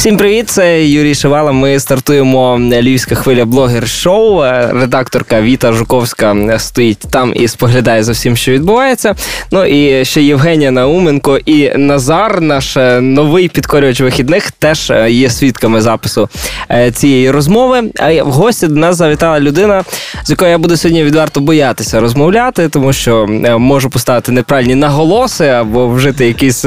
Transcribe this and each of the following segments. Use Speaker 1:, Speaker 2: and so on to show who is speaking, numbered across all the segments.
Speaker 1: Всім привіт, це Юрій Шивала. Ми стартуємо Львівська хвиля блогер-шоу. Редакторка Віта Жуковська стоїть там і споглядає за всім, що відбувається. Ну і ще Євгенія Науменко і Назар, наш е, новий підкорювач вихідних, теж е, є свідками запису е, цієї розмови. А в гості до нас завітала людина, з якою я буду сьогодні відверто боятися розмовляти, тому що можу поставити неправильні наголоси або вжити якісь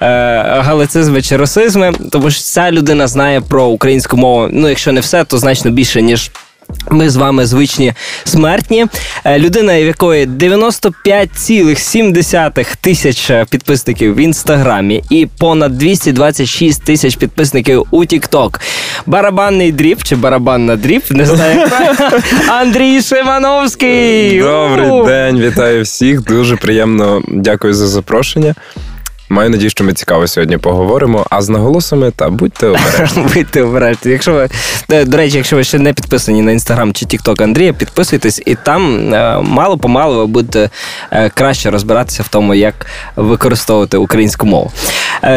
Speaker 1: галицизми чи расизми, тому що ця людина знає про українську мову. Ну, якщо не все, то значно більше ніж. Ми з вами звичні смертні. Е, людина, в якої 95,7 тисяч підписників в інстаграмі і понад 226 тисяч підписників у Тікток. Барабанний дріб чи барабанна дріб, не знаю. Андрій Шимановський.
Speaker 2: Добрий день, вітаю всіх. Дуже приємно дякую за запрошення. Маю надію, що ми цікаво сьогодні поговоримо. А з наголосами та будьте обережні.
Speaker 1: Будьте обережні. Якщо ви е, до речі, якщо ви ще не підписані на інстаграм чи Тікток Андрія, підписуйтесь, і там е, мало помалу ви будете е, краще розбиратися в тому, як використовувати українську мову.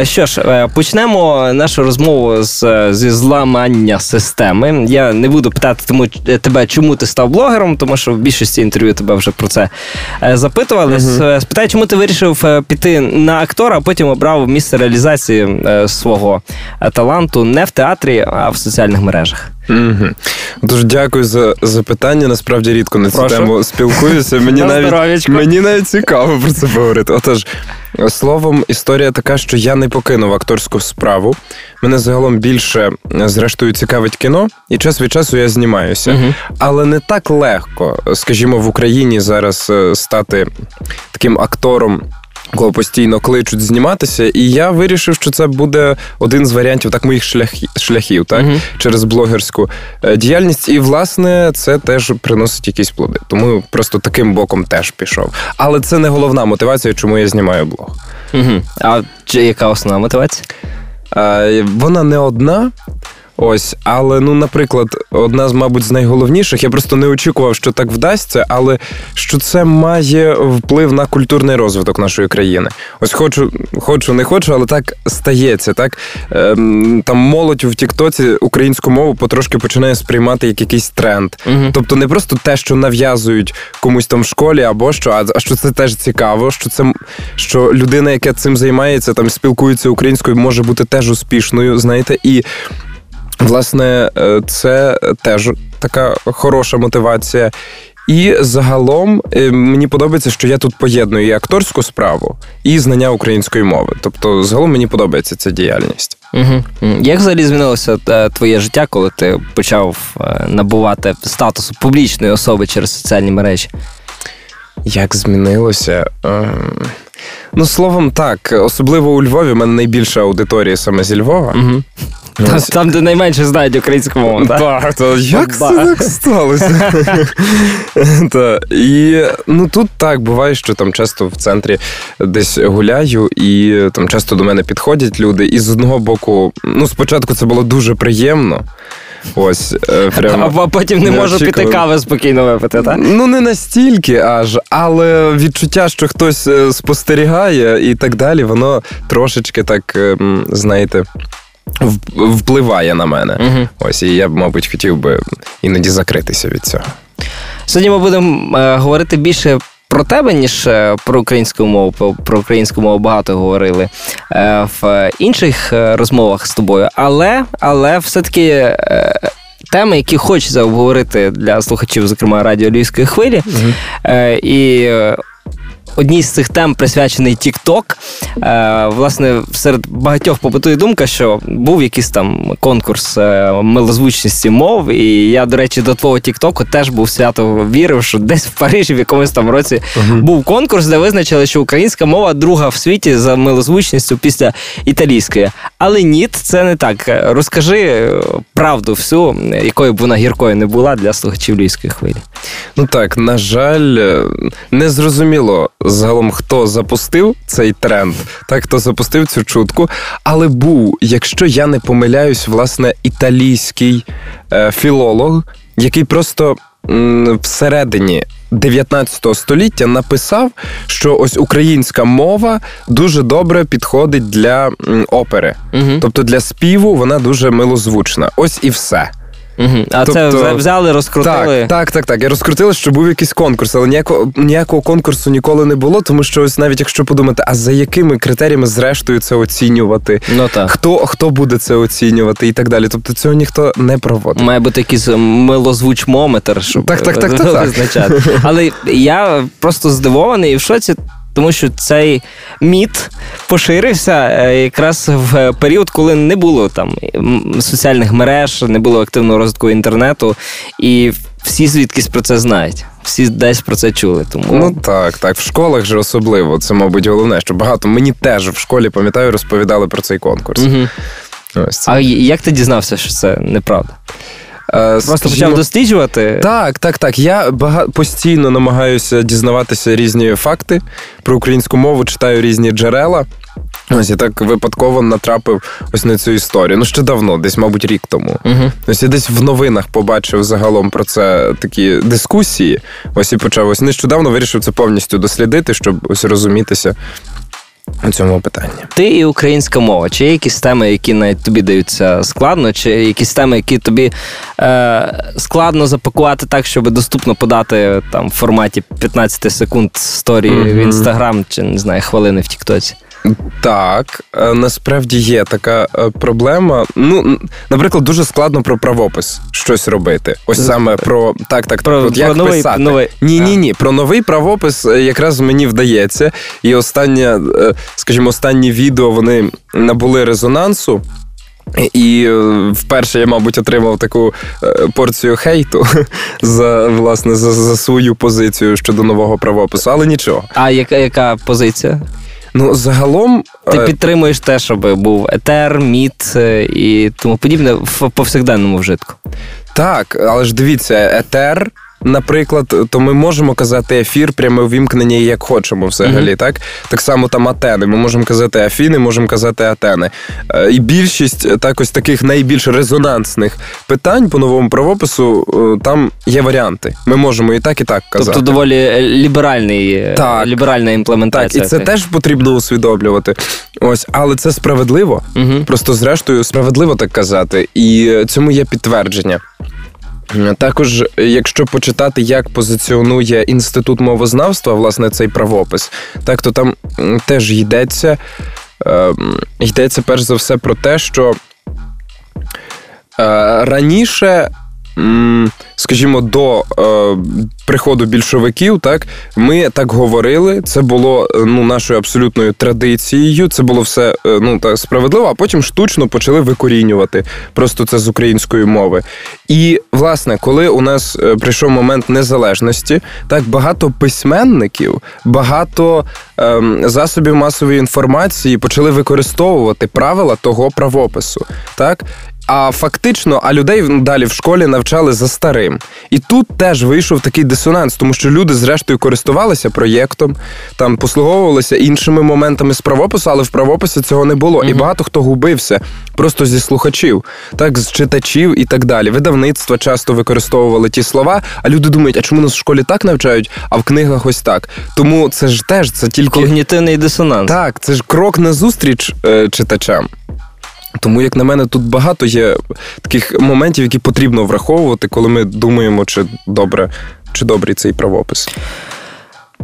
Speaker 1: Що ж, почнемо нашу розмову з, зі зламання системи. Я не буду питати тому тебе, чому ти став блогером, тому що в більшості інтерв'ю тебе вже про це запитували. Uh-huh. Спитаю, чому ти вирішив піти на актора а потім обрав місце реалізації е, свого е, таланту не в театрі, а в соціальних мережах.
Speaker 2: Угу. Дуже дякую за запитання. Насправді рідко на цю Прошу. тему спілкуюся. Мені навіть мені навіть цікаво про це поговорити. Отож, словом, історія така, що я не покинув акторську справу. Мене загалом більше, зрештою, цікавить кіно, і час від часу я знімаюся. Угу. Але не так легко, скажімо, в Україні зараз е, стати таким актором кого постійно кличуть зніматися, і я вирішив, що це буде один з варіантів так моїх шляхів, шляхів так uh через блогерську е, діяльність. І власне це теж приносить якісь плоди. Тому просто таким боком теж пішов. Але це не головна мотивація, чому я знімаю блог.
Speaker 1: uh А яка основна мотивація?
Speaker 2: Е, вона не одна. Ось, але ну, наприклад, одна з, мабуть, з найголовніших, я просто не очікував, що так вдасться, але що це має вплив на культурний розвиток нашої країни. Ось хочу, хочу, не хочу, але так стається. Так ем, там молодь в Тіктоці українську мову потрошки починає сприймати як якийсь тренд. Угу. Тобто не просто те, що нав'язують комусь там в школі, або що, а що це теж цікаво, що це що людина, яка цим займається, там спілкується українською, може бути теж успішною, знаєте, і. Власне, е, це теж така хороша мотивація. І загалом е, мені подобається, що я тут поєдную і акторську справу, і знання української мови. Тобто, загалом мені подобається ця діяльність.
Speaker 1: Угу. Як взагалі змінилося е, твоє життя, коли ти почав набувати статусу публічної особи через соціальні мережі?
Speaker 2: Як змінилося? Ну, словом, так, особливо у Львові, в мене найбільша аудиторія саме зі Львова.
Speaker 1: Угу. Там, там де найменше знають українську мову. Так,
Speaker 2: так то як це так сталося? та, І ну тут так буває, що там часто в центрі десь гуляю, і там часто до мене підходять люди. І з одного боку, ну спочатку це було дуже приємно. Ось,
Speaker 1: е, прямо А потім не можу піти кави спокійно випити, так?
Speaker 2: Ну, не настільки аж, але відчуття, що хтось е, спостерігає і так далі, воно трошечки так, ем, знаєте впливає на мене. Угу. Ось і я б, мабуть, хотів би іноді закритися від цього.
Speaker 1: Сьогодні ми будемо е, говорити більше. Про тебе, ніж е, про українську мову, про українську мову багато говорили е, в інших е, розмовах з тобою, але але все-таки теми, які хочеться обговорити для слухачів, зокрема радіо Львівської хвилі. Угу. І одній з цих тем присвячений TikTok. Е, Власне, серед багатьох побутує думка, що був якийсь там конкурс е, милозвучності мов. І я, до речі, до твого Тіктоку теж був свято вірив, що десь в Парижі в якомусь там році uh-huh. був конкурс, де визначили, що українська мова друга в світі за милозвучністю після італійської. Але ні, це не так. Розкажи е, правду всю, якою б вона гіркою не була для слухачів львівської хвилі.
Speaker 2: Ну так, на жаль, е, не зрозуміло загалом, хто запустив цей тренд, так хто запустив цю чутку. Але був, якщо я не помиляюсь, власне, італійський е, філолог, який просто всередині 19 століття написав, що ось українська мова дуже добре підходить для опери, угу. тобто для співу вона дуже милозвучна. Ось і все.
Speaker 1: Угу. А тобто, це взяли, розкрутили.
Speaker 2: Так, так, так, так. Я розкрутили, що був якийсь конкурс, але ніякого ніякого конкурсу ніколи не було, тому що ось навіть якщо подумати, а за якими критеріями зрештою це оцінювати?
Speaker 1: Ну так.
Speaker 2: Хто хто буде це оцінювати і так далі? Тобто цього ніхто не проводить.
Speaker 1: Має бути якийсь милозвучмометр, щоб
Speaker 2: так, так, так, так,
Speaker 1: визначати. Але я просто здивований і в шоці тому що цей міт поширився е, якраз в період, коли не було там соціальних мереж, не було активного розвитку інтернету, і всі звідкись про це знають. Всі десь про це чули. Тому
Speaker 2: ну так, так. В школах же особливо. Це, мабуть, головне, що багато мені теж в школі пам'ятаю, розповідали про цей конкурс.
Speaker 1: Угу. Ось це. А як ти дізнався, що це неправда? Е, Просто скажімо, почав досліджувати.
Speaker 2: Так, так, так. Я бага... постійно намагаюся дізнаватися різні факти про українську мову, читаю різні джерела. Ось я так випадково натрапив ось на цю історію. Ну ще давно, десь, мабуть, рік тому.
Speaker 1: uh
Speaker 2: Ось я десь в новинах побачив загалом про це такі дискусії. Ось і почав ось нещодавно вирішив це повністю дослідити, щоб ось розумітися, у цьому питанні.
Speaker 1: Ти і українська мова. Чи є якісь теми, які навіть тобі даються складно, чи якісь теми, які тобі е, складно запакувати так, щоб доступно подати там в форматі 15 секунд сторії mm-hmm. в інстаграм, чи не знаю, хвилини в Тіктоці?
Speaker 2: Так, е, насправді є така е, проблема. Ну, наприклад, дуже складно про правопис щось робити. Ось саме про так, так,
Speaker 1: про,
Speaker 2: так. Про як
Speaker 1: новий,
Speaker 2: писати.
Speaker 1: Новий.
Speaker 2: Ні, ні, ні. Про новий правопис е, якраз мені вдається. І останнє, скажімо, останні відео вони набули резонансу. І вперше я, мабуть, отримав таку порцію хейту за власне за, за свою позицію щодо нового правопису, але нічого.
Speaker 1: А яка яка позиція?
Speaker 2: Ну, загалом.
Speaker 1: Ти е, підтримуєш те, щоб був етер, міт е, і тому подібне в повсякденному вжитку.
Speaker 2: Так, але ж дивіться, етер наприклад, то ми можемо казати ефір, пряме увімкнення, як хочемо взагалі. Mm-hmm. Так Так само там Атени. Ми можемо казати Афіни, можемо казати Атени. Е, і більшість е, так ось таких найбільш резонансних питань по новому правопису е, там є варіанти. Ми можемо і так, і так казати.
Speaker 1: Тобто доволі ліберальний, так. ліберальна імплементація.
Speaker 2: Так, І це теж потрібно усвідомлювати. Ось, але це справедливо.
Speaker 1: Угу.
Speaker 2: Просто зрештою справедливо так казати. І цьому є підтвердження. Також, якщо почитати, як позиціонує інститут мовознавства, власне, цей правопис, так то там теж йдеться, е, йдеться перш за все про те, що е, раніше скажімо, до е, приходу більшовиків, так ми так говорили. Це було е, ну нашою абсолютною традицією. Це було все е, ну так справедливо. А потім штучно почали викорінювати просто це з української мови. І власне, коли у нас прийшов момент незалежності, так багато письменників, багато е, засобів масової інформації почали використовувати правила того правопису, так. А фактично, а людей далі в школі навчали за старим. І тут теж вийшов такий дисонанс, тому що люди, зрештою, користувалися проєктом, там послуговувалися іншими моментами з правопису, але в правописі цього не було. mm І багато хто губився просто зі слухачів, так, з читачів і так далі. Видавництва часто використовували ті слова, а люди думають, а чому нас в школі так навчають, а в книгах ось так. Тому це ж теж це тільки
Speaker 1: когнітивний дисонанс.
Speaker 2: Так, це ж крок на зустріч е, читачам. Тому, як на мене, тут багато є таких моментів, які потрібно враховувати, коли ми думаємо, чи добре, чи добрий цей правопис.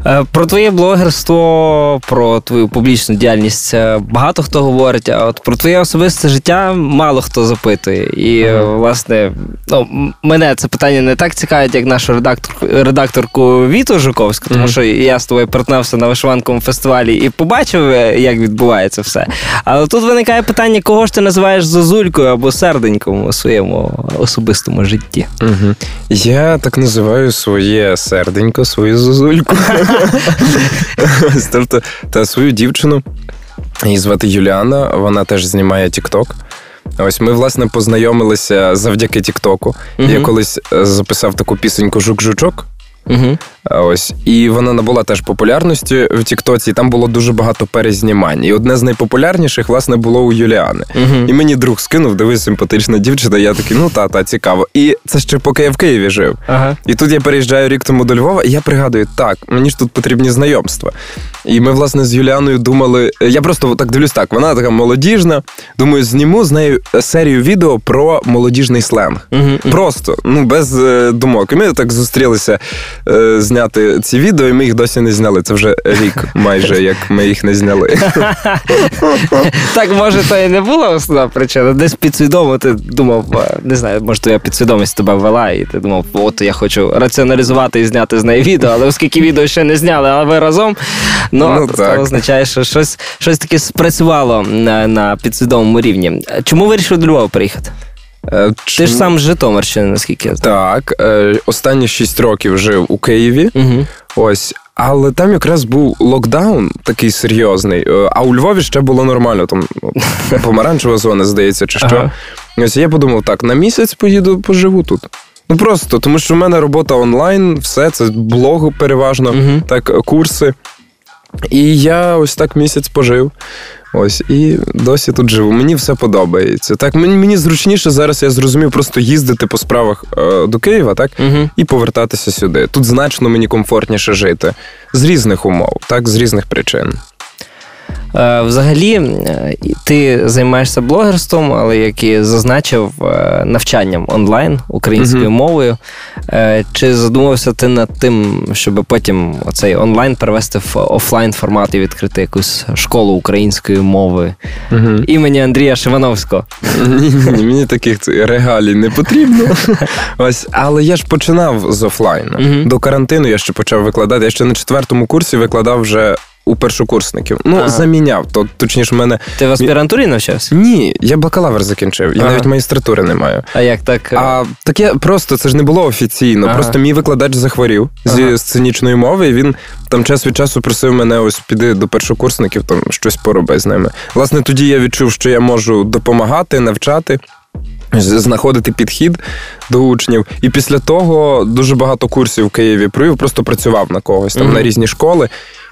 Speaker 1: Е, про твоє блогерство, про твою публічну діяльність е, багато хто говорить, а от про твоє особисте життя мало хто запитує. І, uh-huh. власне, ну, мене це питання не так цікавить, як нашу редактор, редакторку Віту Жуковську, тому uh-huh. що я з тобою партнався на вишиванковому фестивалі і побачив, як відбувається все. Але тут виникає питання, кого ж ти називаєш зозулькою або серденьком у своєму особистому житті.
Speaker 2: Uh-huh. Я так називаю своє серденько, свою зозульку. Тобто, та свою дівчину, її звати Юліана, вона теж знімає Тікток. Ось ми, власне, познайомилися завдяки Тіктоку. Я колись е, записав таку пісеньку Жук-жучок.
Speaker 1: Uh-huh.
Speaker 2: Ось і вона набула теж популярності в Тіктоці. і Там було дуже багато перезнімань. І одне з найпопулярніших, власне, було у Юліани.
Speaker 1: Мгм.
Speaker 2: І мені друг скинув, дивись, симпатична дівчина. Я такий, ну та, та, цікаво. І це ще поки я в Києві жив.
Speaker 1: Ага.
Speaker 2: І тут я переїжджаю рік тому до Львова, і я пригадую, так, мені ж тут потрібні знайомства. І ми, власне, з Юліаною думали. Я просто так дивлюсь, так, вона така молодіжна. Думаю, зніму з нею серію відео про молодіжний сленг.
Speaker 1: Мгм.
Speaker 2: Просто, ну, без е, думок. І ми так зустрілися е, зняти ці відео, і ми їх досі не зняли. Це вже рік майже, як ми їх не зняли.
Speaker 1: Так, може, то і не була основна причина. Десь підсвідомо ти думав, е, не знаю, може, твоя підсвідомість тебе вела, і ти думав, от я хочу раціоналізувати і зняти з неї відео, але оскільки відео ще не зняли, але ви разом, ну,
Speaker 2: Ну,
Speaker 1: це означає, що щось, щось таке спрацювало на, на підсвідомому рівні. Чому вирішив до Львова приїхати?
Speaker 2: Е,
Speaker 1: Ти ж сам з Житомирщини, наскільки я знаю.
Speaker 2: Так, е, останні шість років жив у Києві.
Speaker 1: Угу.
Speaker 2: Ось. Але там якраз був локдаун такий серйозний. Е, А у Львові ще було нормально, там ну, помаранчева зона, здається, чи що.
Speaker 1: Ага.
Speaker 2: Ось я подумав, так, на місяць поїду, поживу тут. Ну просто, тому що в мене робота онлайн, все це блог переважно,
Speaker 1: Мгм.
Speaker 2: так, курси. І я ось так місяць пожив. Ось, і досі тут живу. Мені все подобається. Так, мені, мені зручніше зараз, я зрозумів, просто їздити по справах е, до Києва, так?
Speaker 1: Угу.
Speaker 2: і повертатися сюди. Тут значно мені комфортніше жити з різних умов, так, з різних причин.
Speaker 1: Е, Взагалі, е, ти займаєшся блогерством, але як і зазначив, е, навчанням онлайн українською
Speaker 2: Мгм.
Speaker 1: мовою. Чи задумався ти над тим, щоб потім цей онлайн перевести в офлайн формат і відкрити якусь школу української мови
Speaker 2: Угу.
Speaker 1: імені Андрія Шивановського?
Speaker 2: Ні, ні, мені таких регалій не потрібно. Ось, але я ж починав з офлайну. До карантину я ще почав викладати. Я ще на четвертому курсі викладав вже у першокурсників. Ну,
Speaker 1: Ага.
Speaker 2: заміняв. То, точніше, в мене.
Speaker 1: Ти в аспірантурі навчався?
Speaker 2: Ні, я бакалавр закінчив, я
Speaker 1: Ага.
Speaker 2: навіть магістратури не маю.
Speaker 1: А як так? е,
Speaker 2: А таке просто це ж не було офіційно.
Speaker 1: Ага.
Speaker 2: Просто мій викладач захворів зі сценічної мови. І він там час від часу просив мене ось піди до першокурсників, там щось пороби з ними. Власне, тоді я відчув, що я можу допомагати, навчати. Знаходити підхід до учнів, і після того дуже багато курсів в Києві провів, просто працював на когось там
Speaker 1: Мгм.
Speaker 2: на різні школи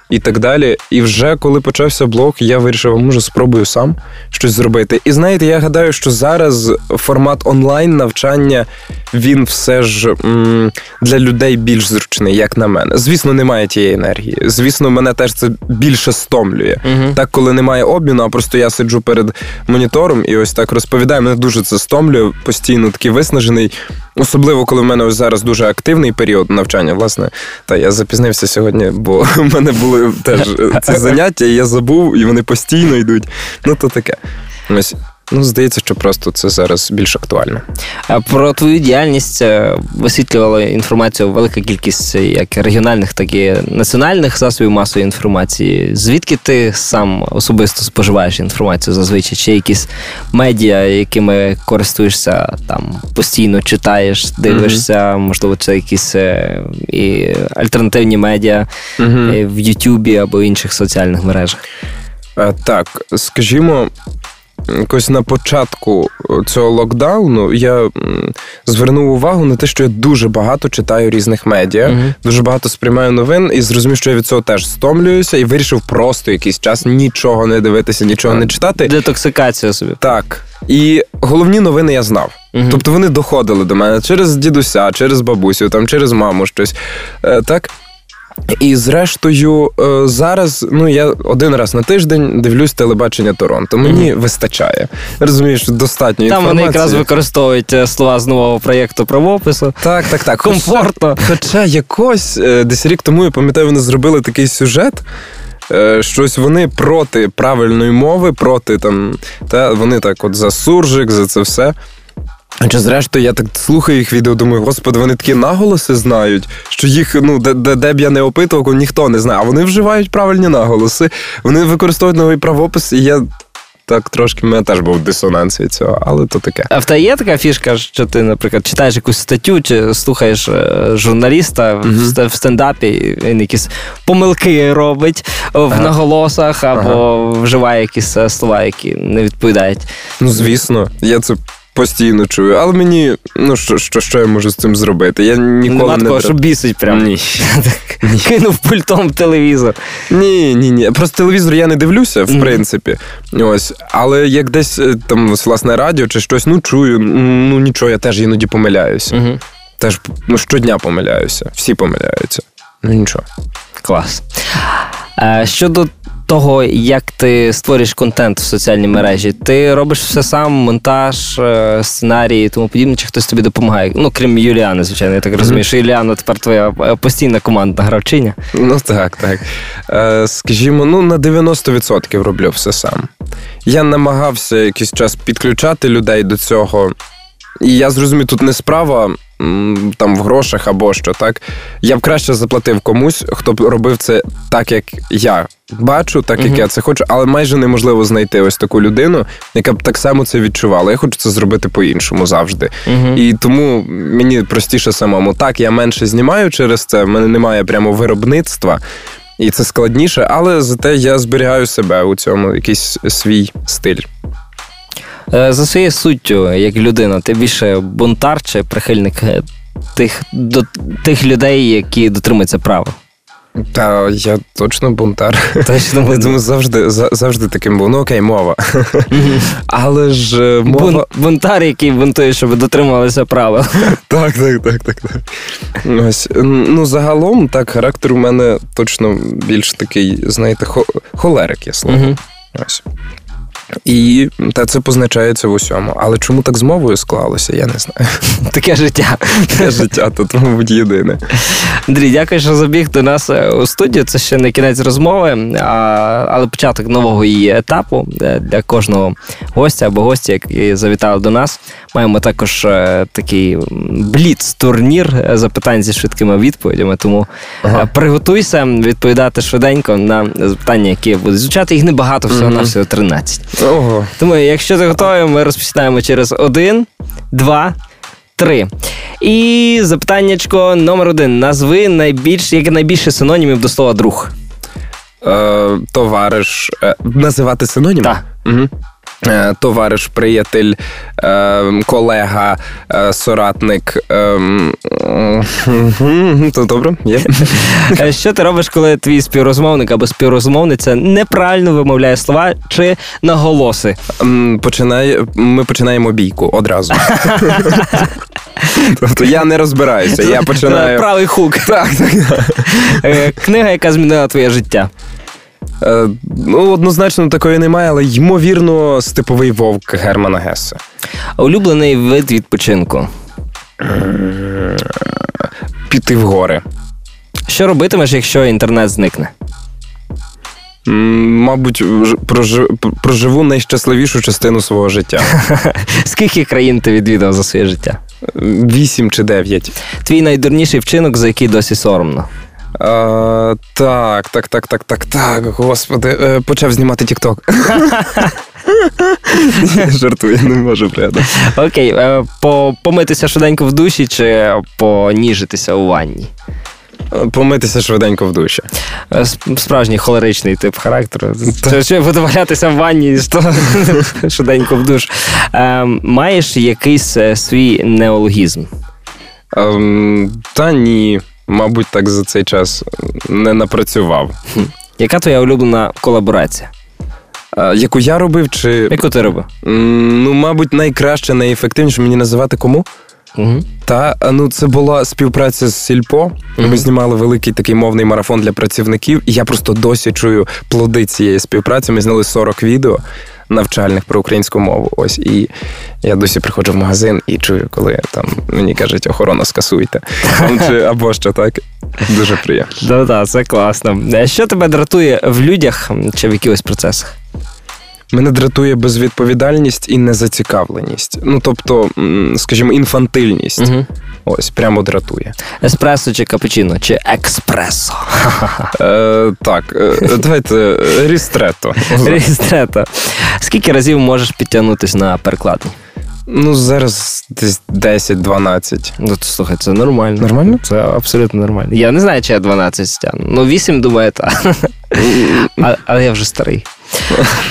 Speaker 2: і так далі. І вже коли почався блог, я вирішив, може, спробую сам щось зробити. І знаєте, я гадаю, що зараз формат онлайн навчання він все ж м, для людей більш зручний, як на мене. Звісно, немає тієї енергії. Звісно, мене теж це більше стомлює.
Speaker 1: Мгм.
Speaker 2: Так, коли немає обміну, а просто я сиджу перед монітором і ось так розповідаю. Мене дуже це стомлює, постійно такий виснажений. Особливо, коли в мене ось зараз дуже активний період навчання. Власне, та я запізнився сьогодні, бо в мене були теж е, ці заняття, і я забув, і вони постійно йдуть. Ну, то таке. Ось. Ну, здається, що просто це зараз більш актуально.
Speaker 1: А Про твою діяльність е, висвітлювала інформацію велика кількість е, як регіональних, так і національних засобів масової інформації. Звідки ти сам особисто споживаєш інформацію зазвичай? Чи якісь медіа, якими користуєшся там постійно читаєш, дивишся, можливо, це якісь е, і альтернативні медіа е, в Ютубі або інших соціальних мережах?
Speaker 2: Е, Так, скажімо, якось на початку цього локдауну я звернув увагу на те, що я дуже багато читаю різних медіа,
Speaker 1: Мгм.
Speaker 2: дуже багато сприймаю новин і зрозумів, що я від цього теж стомлююся, і вирішив просто якийсь час нічого не дивитися, нічого не читати.
Speaker 1: Детоксикація собі.
Speaker 2: Так. І головні новини я знав.
Speaker 1: Мгм.
Speaker 2: Тобто вони доходили до мене через дідуся, через бабусю, там через маму щось. Е, так. І зрештою, е, зараз ну я один раз на тиждень дивлюсь телебачення Торонто. Мені вистачає. Розумієш, достатньо
Speaker 1: Там вони якраз використовують е, слова з нового проєкту правопису.
Speaker 2: Так, так, так.
Speaker 1: Комфортно.
Speaker 2: Хоча, хоча якось е, десь рік тому я пам'ятаю, вони зробили такий сюжет. Щось вони проти правильної мови, проти там, та вони так от за суржик, за це все. Чи зрештою, я так слухаю їх відео, думаю, господи, вони такі наголоси знають, що їх, ну, де, де, де б я не опитував, ніхто не знає. А вони вживають правильні наголоси, вони використовують новий правопис, і я так трошки в мене теж був дисонанс від цього, але то таке.
Speaker 1: А в тебе є така фішка, що ти, наприклад, читаєш якусь статтю чи слухаєш е, журналіста
Speaker 2: Мгм.
Speaker 1: в стендапі, і він якісь помилки робить в
Speaker 2: Ага.
Speaker 1: наголосах або вживає якісь е, слова, які не відповідають.
Speaker 2: Ну, звісно, я це постійно чую, але мені, ну що, що, що я можу з цим зробити? Я ніколи
Speaker 1: Нема
Speaker 2: не
Speaker 1: такого, що бісить прям.
Speaker 2: Ні.
Speaker 1: Кинув пультом телевізор.
Speaker 2: Ні, ні, ні. Просто телевізор я не дивлюся, в принципі. Ось. Але як десь е, там власне радіо чи щось, ну чую, ну нічого, я теж іноді помиляюся.
Speaker 1: Угу.
Speaker 2: Теж ну, щодня помиляюся. Всі помиляються. Ну нічого.
Speaker 1: Клас. Е, щодо того, як ти створюєш контент в соціальній мережі, ти робиш все сам, монтаж, е, сценарії і тому подібне, чи хтось тобі допомагає? Ну, крім Юліани, звичайно, я так розумію, що Юліана тепер твоя е, постійна командна гравчиня.
Speaker 2: Ну так, так. Е, скажімо, ну на 90% роблю все сам. Я намагався якийсь час підключати людей до цього. І я зрозумів, тут не справа там в грошах або що, так. Я б краще заплатив комусь, хто б робив це так, як я бачу, так як
Speaker 1: Мгм.
Speaker 2: я це хочу, але майже неможливо знайти ось таку людину, яка б так само це відчувала. Я хочу це зробити по-іншому завжди.
Speaker 1: Угу.
Speaker 2: І тому мені простіше самому. Так, я менше знімаю через це, в мене немає прямо виробництва, і це складніше, але зате я зберігаю себе у цьому якийсь свій стиль.
Speaker 1: Е, За своєю суттю, як людина, ти більше бунтар чи прихильник е, тих, до, тих людей, які дотримуються права?
Speaker 2: Та я точно бунтар.
Speaker 1: Точно
Speaker 2: Я думаю, завжди, за- завжди таким був. Ну окей, мова. Але ж е, мова.
Speaker 1: Бун, бунтар, який бунтує, щоб дотримувалися правил.
Speaker 2: Так, так, так, так, так. Ось. Ну, загалом, так, характер у мене точно більш такий, знаєте, хо- холерик є слово. Ось. І та це позначається в усьому. Але чому так з мовою склалося, я не знаю.
Speaker 1: Таке життя.
Speaker 2: Таке життя тут, мабуть, єдине.
Speaker 1: Андрій, дякую, що забіг до нас е, у студію. Це ще не кінець розмови, а, але початок нового її етапу е, для кожного гостя або гостя, які завітали до нас. Маємо також е, такий бліц-турнір запитань зі швидкими відповідями. Тому
Speaker 2: Ага.
Speaker 1: приготуйся відповідати швиденько на запитання, які будуть звучати. Їх небагато, всього на всього 13.
Speaker 2: Ого.
Speaker 1: Тому, якщо ти готовий, ми розпочинаємо через один, два, три. І запитаннячко номер один. Назви найбільш, як найбільше синонімів до слова друг.
Speaker 2: Е, товариш. Е, називати синонім?
Speaker 1: Так.
Speaker 2: Угу. Е, товариш, приятель, е, колега, е, соратник. То добре, є.
Speaker 1: Що ти робиш, коли твій співрозмовник або співрозмовниця неправильно вимовляє слова чи наголоси?
Speaker 2: Починає, ми починаємо бійку одразу. Тобто я не розбираюся, я починаю.
Speaker 1: Правий хук.
Speaker 2: Так, так.
Speaker 1: Книга, яка змінила твоє життя.
Speaker 2: Е, Ну, однозначно такої немає, але ймовірно, степовий вовк Германа Гессе.
Speaker 1: Улюблений вид відпочинку.
Speaker 2: Піти в гори.
Speaker 1: Що робитимеш, якщо інтернет зникне?
Speaker 2: Мабуть, проживу найщасливішу частину свого життя.
Speaker 1: Скільки країн ти відвідав за своє життя?
Speaker 2: Вісім чи дев'ять.
Speaker 1: Твій найдурніший вчинок, за який досі соромно.
Speaker 2: А, так, так, так, так, так, так. Господи, е, почав знімати Тік-Ток. Жартую, не можу прямо.
Speaker 1: Окей, е, помитися швиденько в душі чи поніжитися у ванні?
Speaker 2: Помитися швиденько в душі.
Speaker 1: Е, Справжній холеричний тип характеру. Чи, чи буду валятися в ванні, що швиденько в душ. Е, маєш якийсь е, свій неологізм?
Speaker 2: Ем, та ні, мабуть, так за цей час не напрацював.
Speaker 1: Яка твоя улюблена колаборація?
Speaker 2: Е, яку я робив, чи.
Speaker 1: Яку ти робив?
Speaker 2: М, Ну, мабуть, найкраще, найефективніше мені називати кому?
Speaker 1: Угу.
Speaker 2: Та ну це була співпраця з Сільпо. Ми знімали великий такий мовний марафон для працівників, і я просто досі чую плоди цієї співпраці. Ми зняли 40 відео навчальних про українську мову. Ось і я досі приходжу в магазин і чую, коли там мені кажуть, охорона скасуйте. Або що так. Дуже приємно.
Speaker 1: Да, да, це класно. Е, Що тебе дратує в людях чи в якихось процесах?
Speaker 2: Мене дратує безвідповідальність і незацікавленість. Ну тобто, скажімо, інфантильність.
Speaker 1: Угу.
Speaker 2: Ось прямо дратує.
Speaker 1: Еспресо чи капучино, чи експресо?
Speaker 2: Е, так, е, давайте е, рістрето.
Speaker 1: Скільки разів можеш підтягнутися на перекладні?
Speaker 2: Ну, зараз десь 10-12.
Speaker 1: Ну, то, слухай, це нормально.
Speaker 2: Нормально?
Speaker 1: Це абсолютно нормально. Я не знаю, чи я 12 стягну. Ну, 8, думаю, так. Але я вже старий.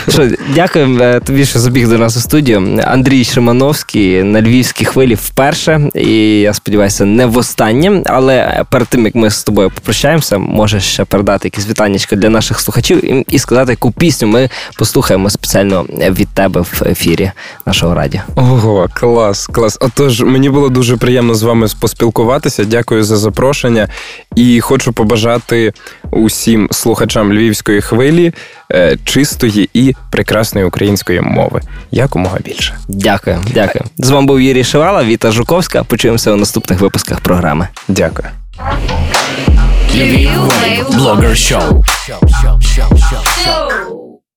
Speaker 1: Що, Дякую е, тобі, що забіг до нас у студію. Андрій Шимановський на львівській хвилі вперше. І я сподіваюся, не в останнє. Але перед тим як ми з тобою попрощаємося, можеш ще передати якісь вітаннячка для наших слухачів і сказати, яку пісню ми послухаємо спеціально від тебе в ефірі нашого радіо.
Speaker 2: Ого, клас, клас. Отож, мені було дуже приємно з вами поспілкуватися. Дякую за запрошення. І хочу побажати усім слухачам львівської хвилі е, чистої і прекрасної української мови. Якомога більше.
Speaker 1: Дякую, дякую. З вами був Юрій Шивала, Віта Жуковська. Почуємося у наступних випусках програми.
Speaker 2: Дякую.
Speaker 3: Блогер Wave